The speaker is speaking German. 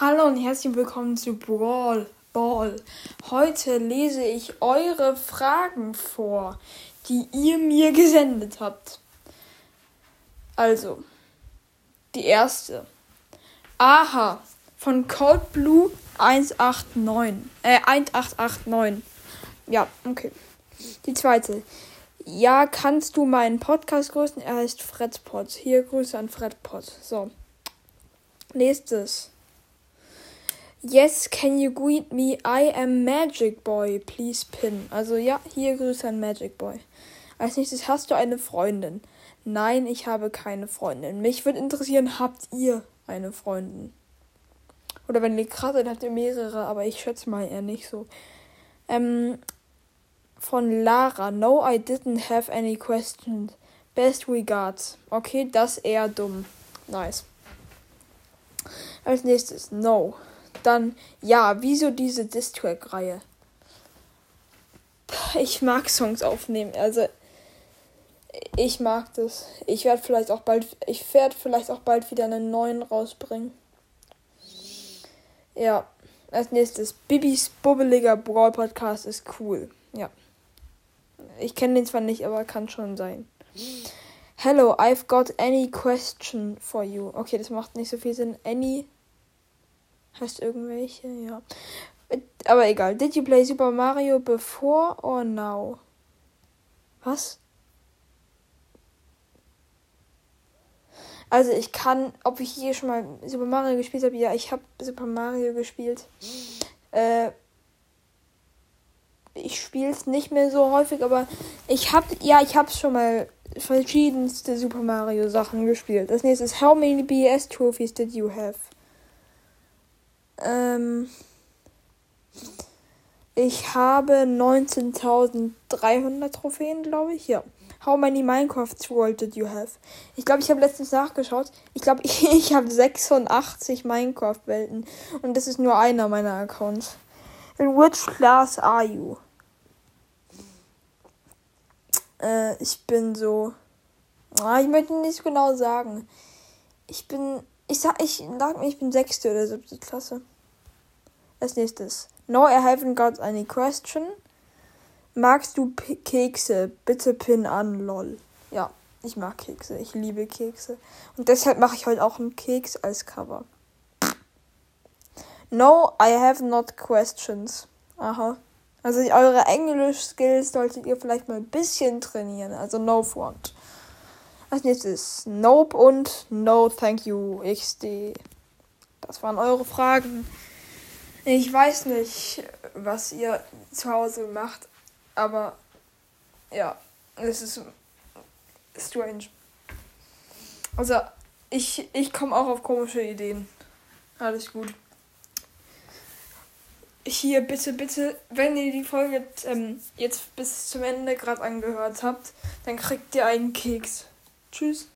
Hallo und herzlich willkommen zu Brawl Ball. Heute lese ich eure Fragen vor, die ihr mir gesendet habt. Also, die erste. Aha, von Cold Blue 189. Äh, 1889. Ja, okay. Die zweite. Ja, kannst du meinen Podcast grüßen? Er heißt Fredpot. Hier Grüße an Fredpot. So. Nächstes. Yes, can you greet me? I am Magic Boy. Please pin. Also ja, hier Grüße an Magic Boy. Als nächstes hast du eine Freundin. Nein, ich habe keine Freundin. Mich würde interessieren, habt ihr eine Freundin? Oder wenn ihr krass seid, habt ihr mehrere, aber ich schätze mal eher nicht so. Ähm, von Lara. No, I didn't have any questions. Best regards. Okay, das eher dumm. Nice. Als nächstes, no. Dann, ja, wieso diese Distrack-Reihe? Ich mag Songs aufnehmen. Also, ich mag das. Ich werde vielleicht auch bald, ich werde vielleicht auch bald wieder einen neuen rausbringen. Ja, als nächstes, Bibis bubbeliger Brawl Podcast ist cool. Ja. Ich kenne den zwar nicht, aber kann schon sein. Hello, I've got any question for you. Okay, das macht nicht so viel Sinn. Any Heißt irgendwelche, ja. Aber egal. Did you play Super Mario before or now? Was? Also ich kann, ob ich hier schon mal Super Mario gespielt habe, ja, ich habe Super Mario gespielt. Äh, ich spiele es nicht mehr so häufig, aber ich habe, ja, ich habe schon mal verschiedenste Super Mario Sachen gespielt. Das nächste ist, how many BS Trophies did you have? Ähm, ich habe 19.300 Trophäen, glaube ich. Ja. How many Minecraft World did you have? Ich glaube, ich habe letztens nachgeschaut. Ich glaube, ich, ich habe 86 Minecraft-Welten. Und das ist nur einer meiner Accounts. In which class are you? Äh, ich bin so. Ah, ich möchte nicht genau sagen. Ich bin. Ich sag, ich sag mir, ich bin sechste oder siebte Klasse. Als nächstes. No, I haven't got any question. Magst du P Kekse? Bitte pin an, lol. Ja, ich mag Kekse. Ich liebe Kekse. Und deshalb mache ich heute auch einen Keks als Cover. No, I have not questions. Aha. Also eure Englisch-Skills solltet ihr vielleicht mal ein bisschen trainieren. Also no front. Als nächstes Nope und No Thank You XD. Das waren eure Fragen. Ich weiß nicht, was ihr zu Hause macht, aber ja, es ist strange. Also, ich, ich komme auch auf komische Ideen. Alles gut. Hier, bitte, bitte, wenn ihr die Folge ähm, jetzt bis zum Ende gerade angehört habt, dann kriegt ihr einen Keks. Tschüss.